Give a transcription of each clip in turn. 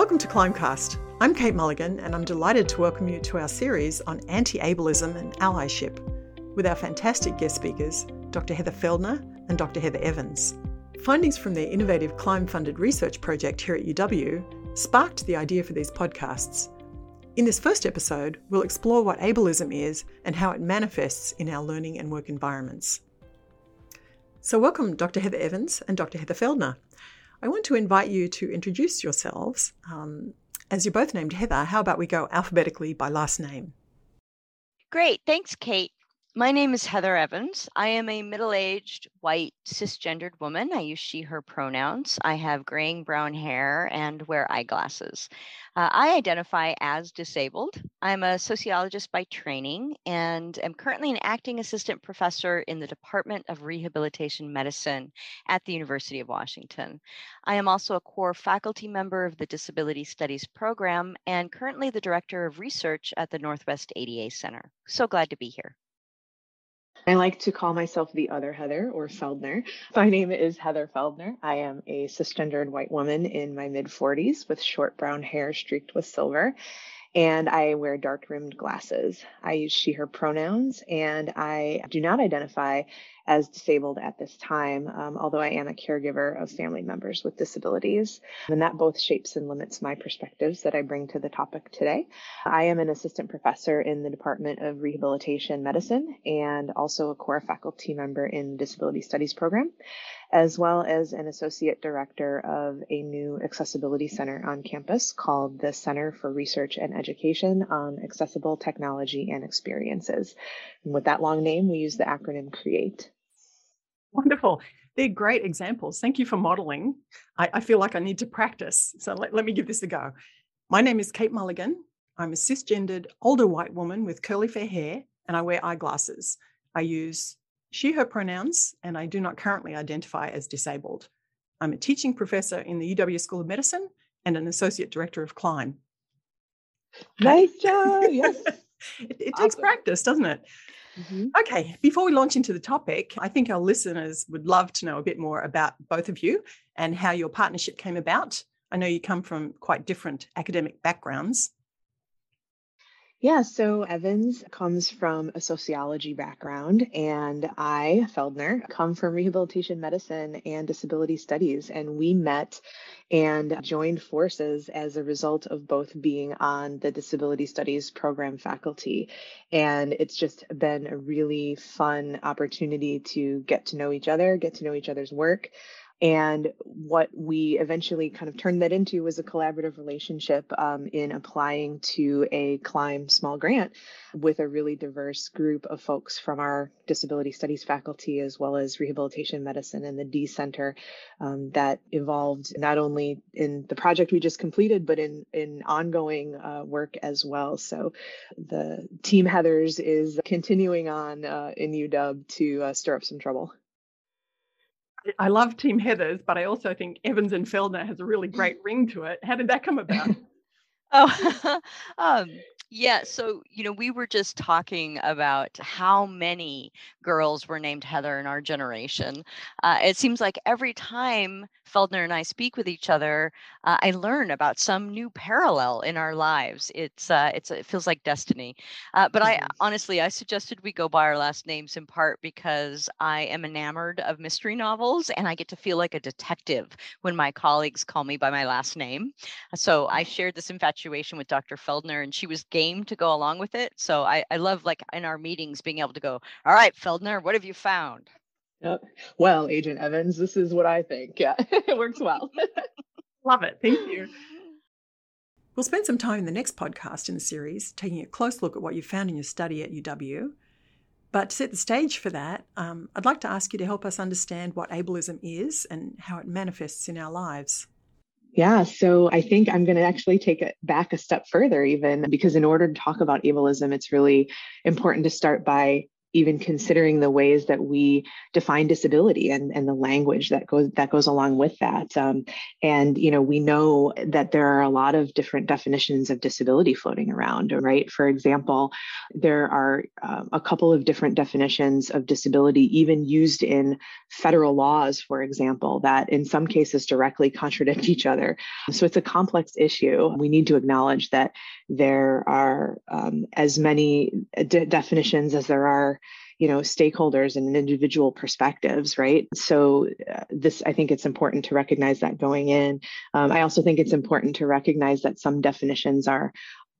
Welcome to Climbcast. I'm Kate Mulligan, and I'm delighted to welcome you to our series on anti ableism and allyship with our fantastic guest speakers, Dr. Heather Feldner and Dr. Heather Evans. Findings from their innovative Climb funded research project here at UW sparked the idea for these podcasts. In this first episode, we'll explore what ableism is and how it manifests in our learning and work environments. So, welcome, Dr. Heather Evans and Dr. Heather Feldner. I want to invite you to introduce yourselves. Um, as you're both named Heather, how about we go alphabetically by last name? Great. Thanks, Kate. My name is Heather Evans. I am a middle aged, white, cisgendered woman. I use she, her pronouns. I have graying brown hair and wear eyeglasses. Uh, I identify as disabled. I'm a sociologist by training and am currently an acting assistant professor in the Department of Rehabilitation Medicine at the University of Washington. I am also a core faculty member of the Disability Studies program and currently the director of research at the Northwest ADA Center. So glad to be here. I like to call myself the other Heather or Feldner. My name is Heather Feldner. I am a cisgendered white woman in my mid 40s with short brown hair streaked with silver and I wear dark rimmed glasses. I use she, her pronouns, and I do not identify as disabled at this time, um, although I am a caregiver of family members with disabilities. And that both shapes and limits my perspectives that I bring to the topic today. I am an assistant professor in the Department of Rehabilitation Medicine and also a core faculty member in Disability Studies program as well as an associate director of a new accessibility center on campus called the Center for Research and Education on Accessible Technology and Experiences. And with that long name, we use the acronym CREATE. Wonderful. They're great examples. Thank you for modeling. I, I feel like I need to practice. So let, let me give this a go. My name is Kate Mulligan. I'm a cisgendered older white woman with curly fair hair, and I wear eyeglasses. I use she, her pronouns, and I do not currently identify as disabled. I'm a teaching professor in the UW School of Medicine and an associate director of Climb. Nice job. Yes. it, it awesome. takes practice, doesn't it? Mm-hmm. Okay, before we launch into the topic, I think our listeners would love to know a bit more about both of you and how your partnership came about. I know you come from quite different academic backgrounds. Yeah, so Evans comes from a sociology background, and I, Feldner, come from rehabilitation medicine and disability studies. And we met and joined forces as a result of both being on the disability studies program faculty. And it's just been a really fun opportunity to get to know each other, get to know each other's work. And what we eventually kind of turned that into was a collaborative relationship um, in applying to a Climb small grant with a really diverse group of folks from our disability studies faculty, as well as rehabilitation medicine and the D Center um, that evolved not only in the project we just completed, but in, in ongoing uh, work as well. So the team Heathers is continuing on uh, in UW to uh, stir up some trouble. I love Team Heathers, but I also think Evans and Feldner has a really great ring to it. How did that come about? oh, um, yeah. So, you know, we were just talking about how many girls were named Heather in our generation. Uh, it seems like every time Feldner and I speak with each other, uh, I learn about some new parallel in our lives. It's uh, it's it feels like destiny. Uh, but I mm-hmm. honestly, I suggested we go by our last names in part because I am enamored of mystery novels, and I get to feel like a detective when my colleagues call me by my last name. So I shared this infatuation with Dr. Feldner, and she was game to go along with it. So I, I love like in our meetings being able to go, all right, Feldner, what have you found? Yep. Well, Agent Evans, this is what I think. Yeah, it works well. love it. Thank you. We'll spend some time in the next podcast in the series taking a close look at what you found in your study at UW. But to set the stage for that, um, I'd like to ask you to help us understand what ableism is and how it manifests in our lives. Yeah, so I think I'm going to actually take it back a step further, even because in order to talk about ableism, it's really important to start by even considering the ways that we define disability and, and the language that goes that goes along with that. Um, and you know, we know that there are a lot of different definitions of disability floating around. Right? For example, there are um, a couple of different definitions of disability, even used in federal laws, for example, that in some cases directly contradict each other. So it's a complex issue. We need to acknowledge that there are um, as many de- definitions as there are you know stakeholders and individual perspectives right? So uh, this i think it's important to recognize that going in. Um, i also think it's important to recognize that some definitions are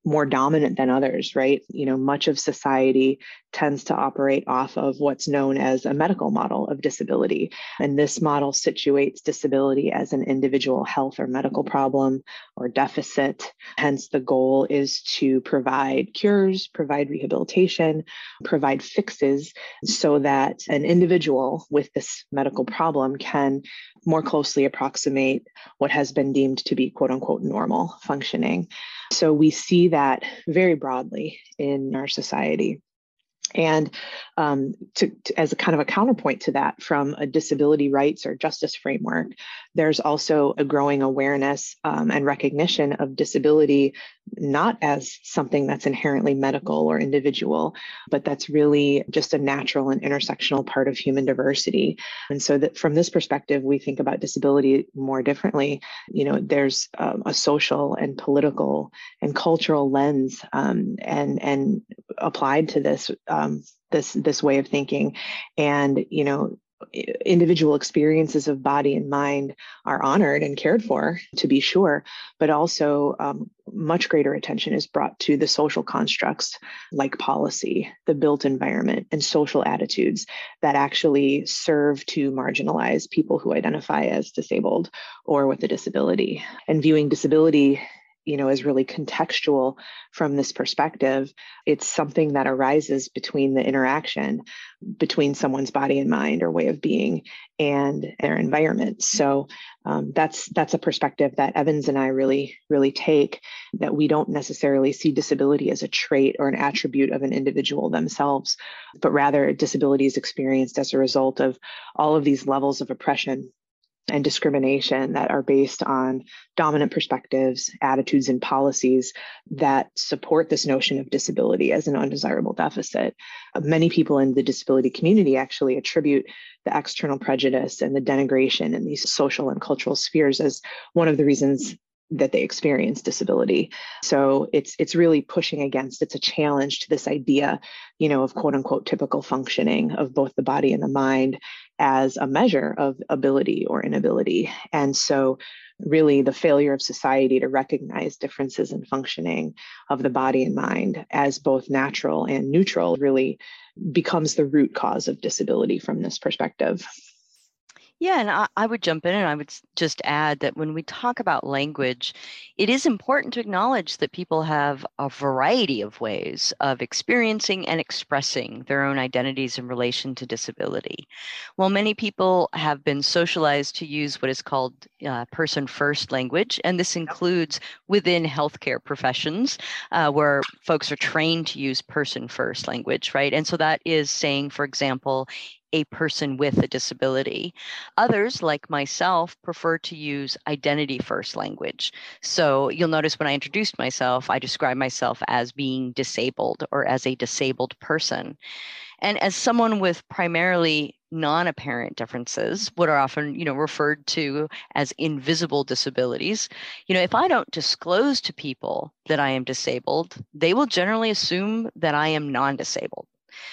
more dominant than others, right? You know, much of society tends to operate off of what's known as a medical model of disability. And this model situates disability as an individual health or medical problem or deficit. Hence, the goal is to provide cures, provide rehabilitation, provide fixes so that an individual with this medical problem can more closely approximate what has been deemed to be quote unquote normal functioning. So we see that very broadly in our society. And um, to, to, as a kind of a counterpoint to that, from a disability rights or justice framework, there's also a growing awareness um, and recognition of disability not as something that's inherently medical or individual, but that's really just a natural and intersectional part of human diversity. And so that from this perspective, we think about disability more differently. You know, there's um, a social and political and cultural lens um, and and applied to this um, this this way of thinking, and you know individual experiences of body and mind are honored and cared for, to be sure, but also um, much greater attention is brought to the social constructs like policy, the built environment, and social attitudes that actually serve to marginalize people who identify as disabled or with a disability. And viewing disability you know is really contextual from this perspective it's something that arises between the interaction between someone's body and mind or way of being and their environment. So um, that's that's a perspective that evans and i really really take that we don't necessarily see disability as a trait or an attribute of an individual themselves but rather disability is experienced as a result of all of these levels of oppression and discrimination that are based on dominant perspectives, attitudes, and policies that support this notion of disability as an undesirable deficit. Uh, many people in the disability community actually attribute the external prejudice and the denigration in these social and cultural spheres as one of the reasons that they experience disability. So it's it's really pushing against it's a challenge to this idea, you know, of quote unquote typical functioning of both the body and the mind as a measure of ability or inability. And so really the failure of society to recognize differences in functioning of the body and mind as both natural and neutral really becomes the root cause of disability from this perspective. Yeah, and I, I would jump in and I would just add that when we talk about language, it is important to acknowledge that people have a variety of ways of experiencing and expressing their own identities in relation to disability. While many people have been socialized to use what is called uh, person first language, and this includes within healthcare professions uh, where folks are trained to use person first language, right? And so that is saying, for example, a person with a disability. Others, like myself, prefer to use identity first language. So you'll notice when I introduced myself, I describe myself as being disabled or as a disabled person. And as someone with primarily non-apparent differences what are often you know referred to as invisible disabilities you know if i don't disclose to people that i am disabled they will generally assume that i am non-disabled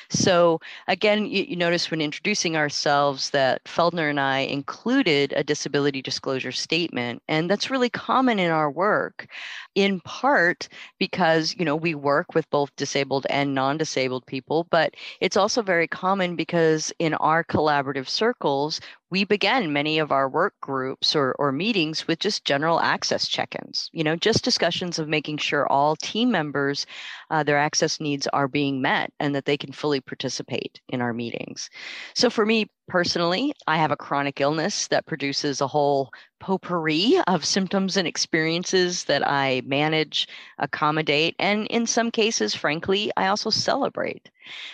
so again, you, you, notice when introducing ourselves that Feldner and I included a disability disclosure statement, and that's really common in our work, in part because you know we work with both disabled and non-disabled people, but it's also very common because in our collaborative circles we began many of our work groups or, or meetings with just general access check-ins you know just discussions of making sure all team members uh, their access needs are being met and that they can fully participate in our meetings. So for me personally i have a chronic illness that produces a whole potpourri of symptoms and experiences that i manage accommodate and in some cases frankly i also celebrate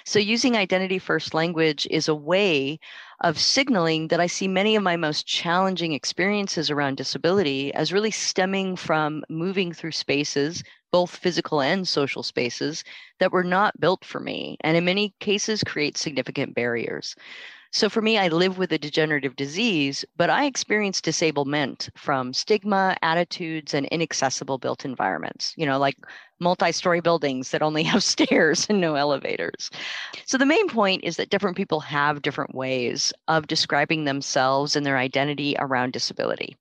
So, using identity first language is a way of signaling that I see many of my most challenging experiences around disability as really stemming from moving through spaces, both physical and social spaces, that were not built for me, and in many cases create significant barriers. So for me, I live with a degenerative disease, but I experience disablement from stigma, attitudes, and inaccessible built environments, you know, like multi story buildings that only have stairs and no elevators. So the main point is that different people have different ways of describing themselves and their identity around disability.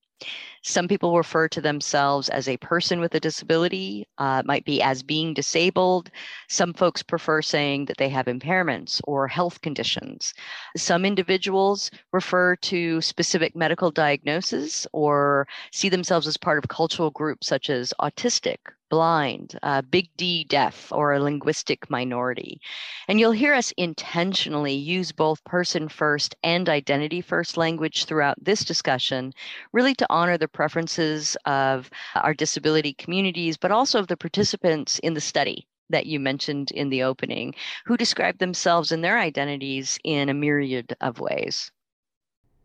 Some people refer to themselves as a person with a disability, uh, might be as being disabled. Some folks prefer saying that they have impairments or health conditions. Some individuals refer to specific medical diagnoses or see themselves as part of cultural groups such as autistic blind, uh, big D deaf, or a linguistic minority. And you'll hear us intentionally use both person first and identity first language throughout this discussion, really to honor the preferences of our disability communities, but also of the participants in the study that you mentioned in the opening, who describe themselves and their identities in a myriad of ways.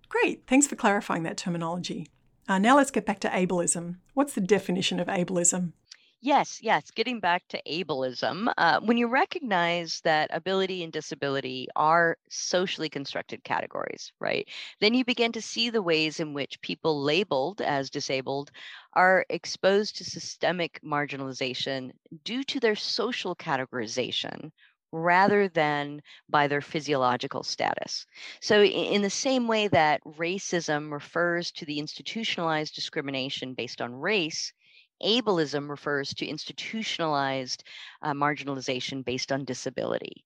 Great. Thanks for clarifying that terminology. Uh, now let's get back to ableism. What's the definition of ableism? Yes, yes. Getting back to ableism, uh, when you recognize that ability and disability are socially constructed categories, right, then you begin to see the ways in which people labeled as disabled are exposed to systemic marginalization due to their social categorization rather than by their physiological status. So, in the same way that racism refers to the institutionalized discrimination based on race, ableism refers to institutionalized uh, marginalization based on disability.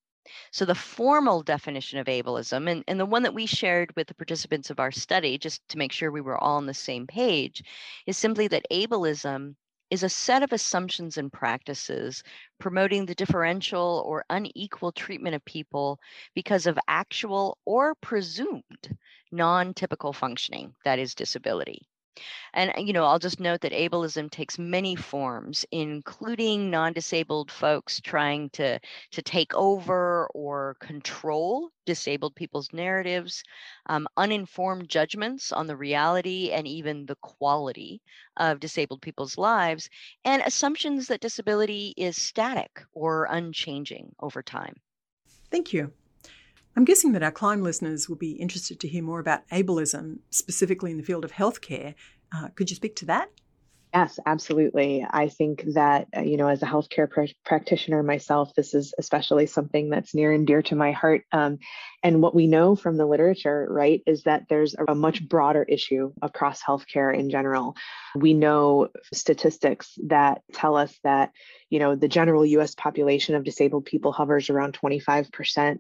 So, the formal definition of ableism, and, and the one that we shared with the participants of our study, just to make sure we were all on the same page, is simply that ableism is a set of assumptions and practices promoting the differential or unequal treatment of people because of actual or presumed non typical functioning, that is, disability. And, uh, you know, I'll just note that ableism takes many forms, including non-disabled folks trying to, to take over or control disabled people's narratives, um, uninformed judgments on the reality and even the quality of disabled people's lives, and assumptions that disability is static or unchanging over time. Thank you. I'm guessing that our Climb listeners will be interested to hear more about ableism, specifically in the field of healthcare. Uh, could you speak to that? Yes, absolutely. I think that, uh, you know, as a healthcare pr- practitioner myself, this is especially something that's near and dear to my heart. Um, and what we know from the literature, right, is that there's a, a much broader issue across healthcare in general. We know statistics that tell us that, you know, the general US population of disabled people hovers around 25%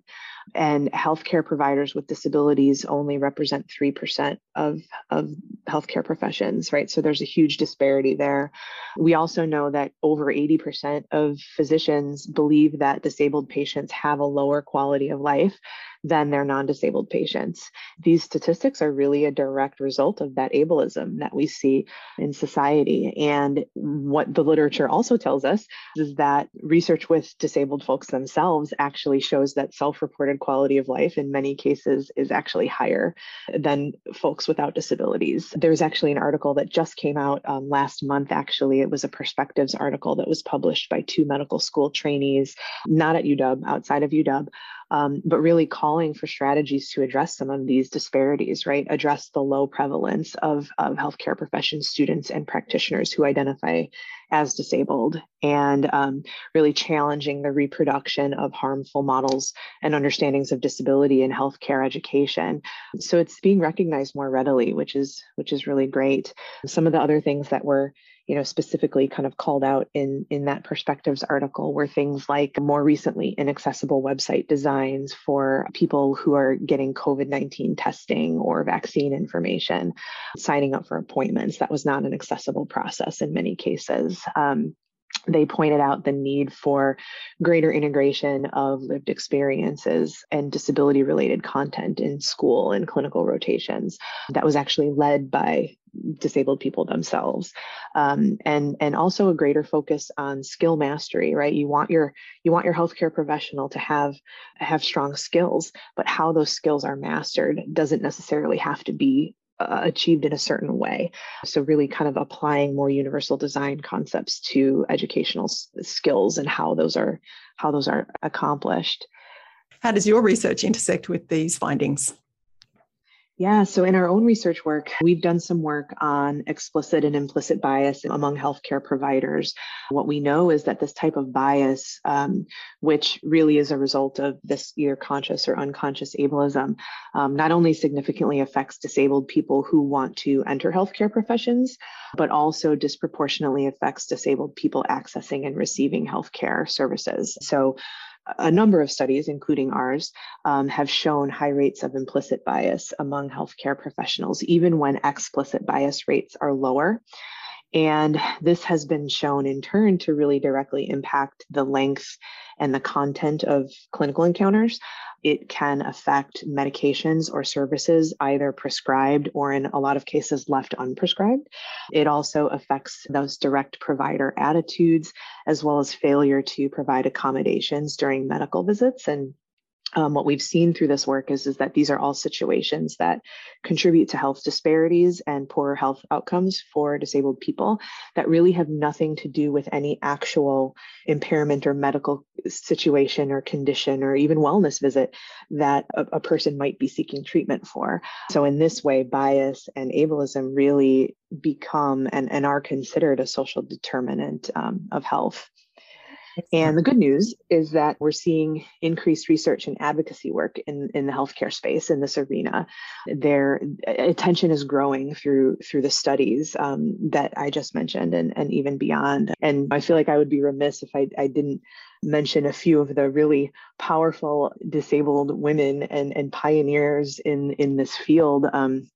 and healthcare providers with disabilities only represent 3% of, of healthcare professions, right? So there's a huge disparity there. We also know that over 80% of physicians believe that disabled patients have a lower quality of life than their non disabled patients. These statistics are really a direct result of that ableism that we see in society. And what the literature also tells us is that research with disabled folks themselves actually shows that self reported quality of life in many cases is actually higher than folks without disabilities. There's actually an article that just came out um, last month, actually. It was a perspectives article that was published by two medical school trainees, not at UW, outside of UW, um, but really calling for strategies to address some of these disparities, right? Address the low prevalence of, of healthcare profession students and practitioners who identify as disabled, and um, really challenging the reproduction of harmful models and understandings of disability in healthcare education. So it's being recognized more readily, which is which is really great. Some of the other things that were you know, specifically kind of called out in, in that perspectives article were things like more recently inaccessible website designs for people who are getting COVID 19 testing or vaccine information, signing up for appointments. That was not an accessible process in many cases. Um, they pointed out the need for greater integration of lived experiences and disability related content in school and clinical rotations. That was actually led by disabled people themselves. Um, and and also a greater focus on skill mastery right? You want your you want your healthcare professional to have have strong skills but how those skills are mastered doesn't necessarily have to be uh, achieved in a certain way. So really kind of applying more universal design concepts to educational s- skills and how those are how those are accomplished. How does your research intersect with these findings yeah, so in our own research work, we've done some work on explicit and implicit bias among healthcare providers. What we know is that this type of bias, um, which really is a result of this either conscious or unconscious ableism, um, not only significantly affects disabled people who want to enter healthcare professions, but also disproportionately affects disabled people accessing and receiving healthcare services. So a number of studies, including ours, um, have shown high rates of implicit bias among healthcare professionals, even when explicit bias rates are lower. And this has been shown in turn to really directly impact the length and the content of clinical encounters. It can affect medications or services either prescribed or in a lot of cases left unprescribed. It also affects those direct provider attitudes as well as failure to provide accommodations during medical visits and um, what we've seen through this work is, is that these are all situations that contribute to health disparities and poorer health outcomes for disabled people that really have nothing to do with any actual impairment or medical situation or condition or even wellness visit that a, a person might be seeking treatment for. So, in this way, bias and ableism really become and, and are considered a social determinant um, of health. And the good news is that we're seeing increased research and advocacy work in, in the healthcare space in this arena. Their attention is growing through through the studies um, that I just mentioned and, and even beyond. And I feel like I would be remiss if I, I didn't mention a few of the really powerful disabled women and, and pioneers in, in this field. Um,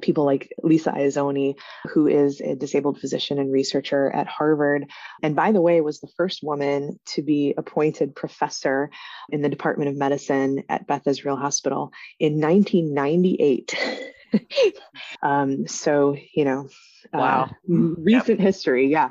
people like Lisa Iezzoni, who is a disabled physician and researcher at Harvard. And by the way, was the first woman to be appointed professor in the Department of Medicine at Beth Israel Hospital in 1998. um, so, you know, uh, wow. Uh, recent yep. history. Yeah.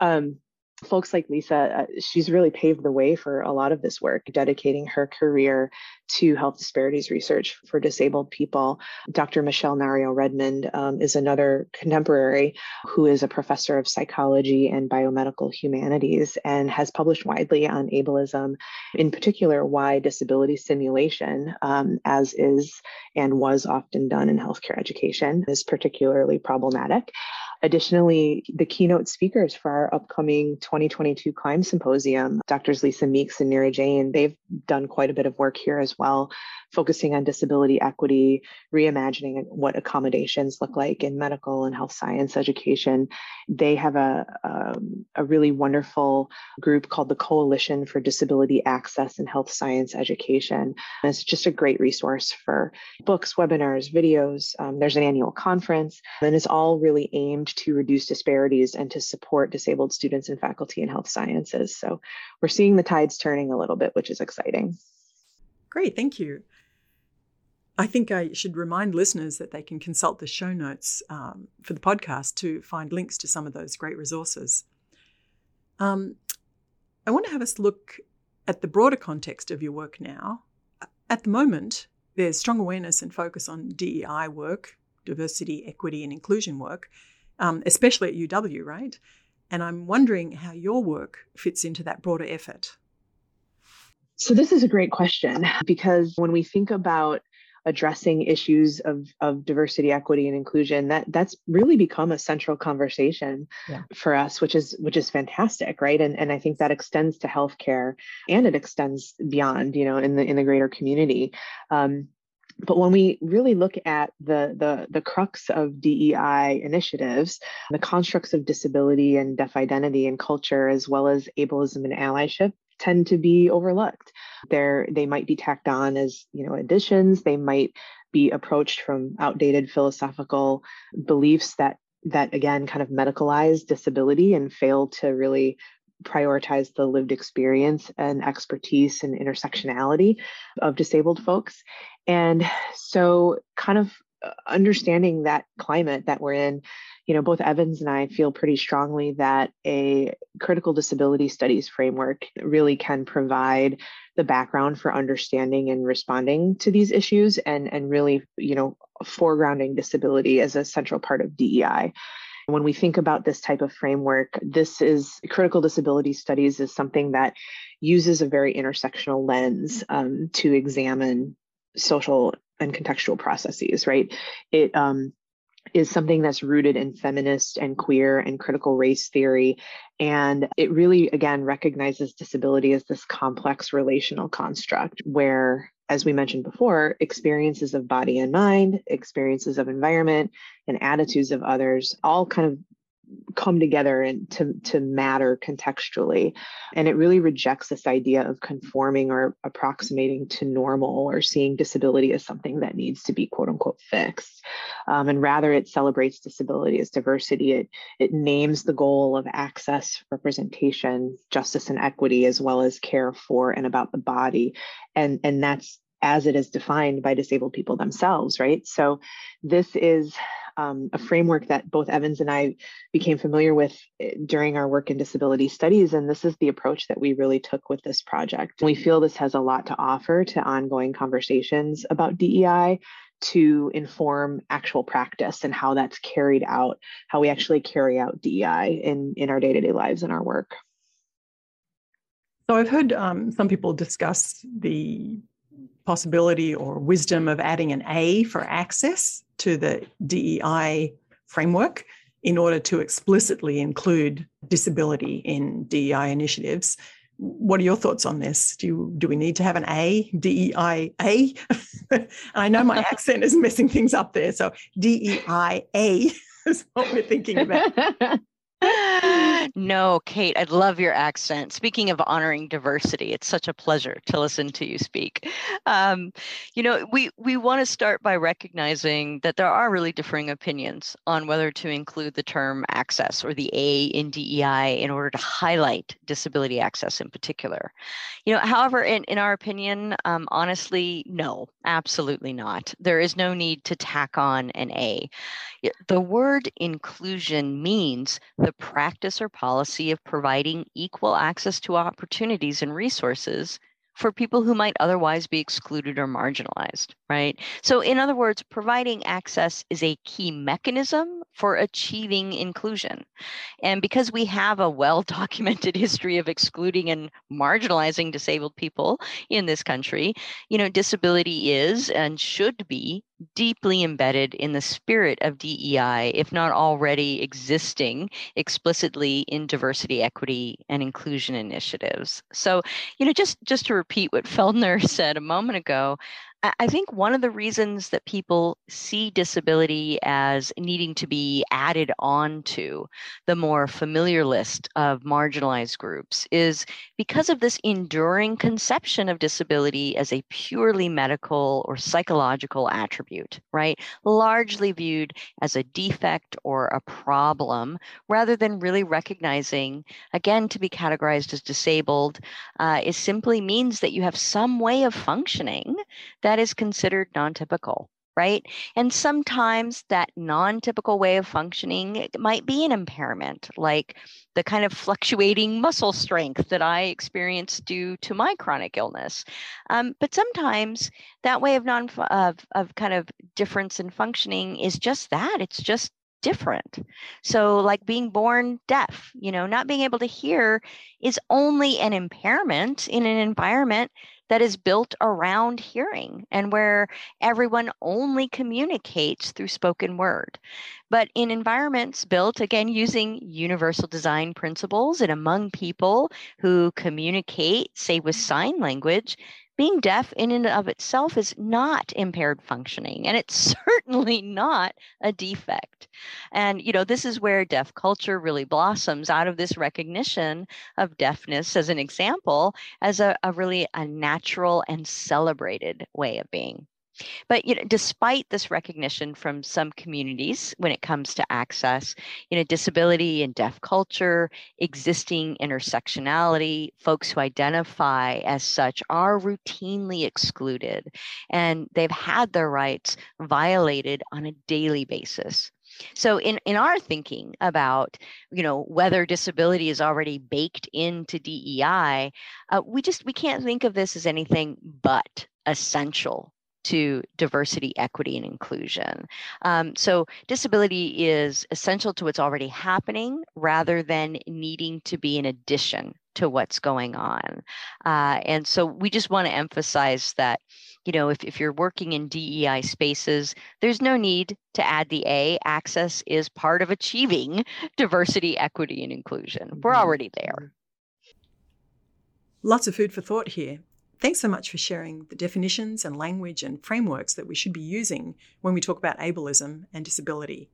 Um, folks like Lisa, uh, she's really paved the way for a lot of this work, dedicating her career to health disparities research for disabled people. Dr. Michelle Nario Redmond um, is another contemporary who is a professor of psychology and biomedical humanities and has published widely on ableism, in particular, why disability simulation, um, as is and was often done in healthcare education, is particularly problematic. Additionally, the keynote speakers for our upcoming 2022 CLIMB Symposium, Drs. Lisa Meeks and Neera Jain, they've done quite a bit of work here as well, focusing on disability equity, reimagining what accommodations look like in medical and health science education. They have a, a, a really wonderful group called the Coalition for Disability Access in Health Science Education. And it's just a great resource for books, webinars, videos. Um, there's an annual conference, and it's all really aimed to reduce disparities and to support disabled students and faculty in health sciences. So we're seeing the tides turning a little bit, which is exciting. Great, thank you. I think I should remind listeners that they can consult the show notes um, for the podcast to find links to some of those great resources. Um, I want to have us look at the broader context of your work now. At the moment, there's strong awareness and focus on DEI work, diversity, equity, and inclusion work, um, especially at UW, right? And I'm wondering how your work fits into that broader effort. So, this is a great question because when we think about addressing issues of, of diversity equity and inclusion that that's really become a central conversation yeah. for us which is which is fantastic right and and i think that extends to healthcare and it extends beyond you know in the in the greater community um, but when we really look at the, the, the crux of DEI initiatives, the constructs of disability and deaf identity and culture, as well as ableism and allyship, tend to be overlooked. They're, they might be tacked on as you know additions. They might be approached from outdated philosophical beliefs that that again kind of medicalize disability and fail to really prioritize the lived experience and expertise and intersectionality of disabled folks. And so, kind of uh, understanding that climate that we're in, you know, both Evans and I feel pretty strongly that a critical disability studies framework really can provide the background for understanding and responding to these issues and, and really, you know, foregrounding disability as a central part of DEI. When we think about this type of framework, this is critical disability studies is something that uses a very intersectional lens um, to examine social and contextual processes, right? It um, is something that's rooted in feminist and queer and critical race theory. And it really, again, recognizes disability as this complex relational construct where, as we mentioned before, experiences of body and mind, experiences of environment, and attitudes of others all kind of come together and to, to matter contextually. And it really rejects this idea of conforming or approximating to normal or seeing disability as something that needs to be quote unquote fixed. Um, and rather it celebrates disability as diversity. It, it names the goal of access, representation, justice and equity, as well as care for and about the body. And, and that's as it is defined by disabled people themselves, right? So this is um, a framework that both Evans and I became familiar with eh, during our work in disability studies. And this is the approach that we really took with this project. We feel this has a lot to offer to ongoing conversations about DEI to inform actual practice and how that's carried out, how we actually carry out DEI in, in our day to day lives and our work. So I've heard um, some people discuss the possibility or wisdom of adding an A for access to the DEI framework in order to explicitly include disability in DEI initiatives. What are your thoughts on this? Do you, do we need to have an A, DEI A? I know my accent is messing things up there. So DEI A is what we're thinking about. no, Kate, I love your accent. Speaking of honoring diversity, it's such a pleasure to listen to you speak. Um, you know, we we want to start by recognizing that there are really differing opinions on whether to include the term access or the A in DEI in order to highlight disability access in particular. You know, however, in, in our opinion, um, honestly, no, absolutely not. There is no need to tack on an A. The word inclusion means the practice or policy of providing equal access to opportunities and resources for people who might otherwise be excluded or marginalized, right? So, in other words, providing access is a key mechanism for achieving inclusion. And because we have a well documented history of excluding and marginalizing disabled people in this country, you know, disability is and should be deeply embedded in the spirit of DEI, if not already existing explicitly in diversity, equity, and inclusion initiatives. So, you know, just just to repeat what Feldner said a moment ago, I think one of the reasons that people see disability as needing to be added on to the more familiar list of marginalized groups is because of this enduring conception of disability as a purely medical or psychological attribute, right? Largely viewed as a defect or a problem rather than really recognizing, again, to be categorized as disabled uh, is simply means that you have some way of functioning that is considered non typical right? And sometimes that non typical way of functioning might be an impairment, like the kind of fluctuating muscle strength that I experience due to my chronic illness. Um, but sometimes that way of non of, of kind of difference in functioning is just that it's just different. So, like being born deaf, you know, not being able to hear is only an impairment in an environment that is built around hearing and where everyone only communicates through spoken word. But in environments built, again, using universal design principles and among people who communicate, say, with sign language, being deaf in and of itself is not impaired functioning and it's certainly not a defect. And you know this is where deaf culture really blossoms out of this recognition of deafness as an example as a, a really a natural and celebrated way of being But you know, despite this recognition from some communities when it comes to access, you know, disability and deaf culture, existing intersectionality, folks who identify as such are routinely excluded and they've had their rights violated on a daily basis. So in, in our thinking about, you know, whether disability is already baked into DEI, uh, we just we can't think of this as anything but essential to diversity, equity, and inclusion. Um, so, disability is essential to what's already happening rather than needing to be an addition to what's going on. Uh, and so, we just want to emphasize that. You know, if, if you're working in DEI spaces, there's no need to add the A. Access is part of achieving diversity, equity, and inclusion. We're mm-hmm. already there. Lots of food for thought here. Thanks so much for sharing the definitions and language and frameworks that we should be using when we talk about ableism and disability.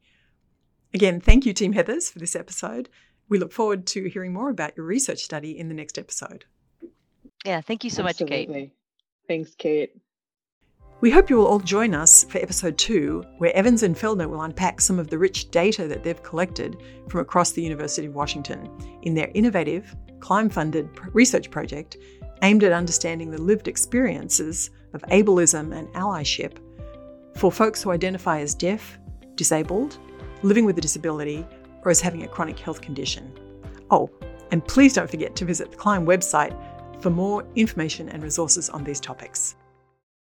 Again, thank you, Team Heathers, for this episode. We look forward to hearing more about your research study in the next episode. Yeah, thank you so Absolutely. much, Kate. Thanks, Kate. We hope you will all join us for episode two, where Evans and Feldner will unpack some of the rich data that they've collected from across the University of Washington in their innovative, CLIMB funded research project aimed at understanding the lived experiences of ableism and allyship for folks who identify as deaf, disabled, living with a disability, or as having a chronic health condition. Oh, and please don't forget to visit the CLIMB website for more information and resources on these topics.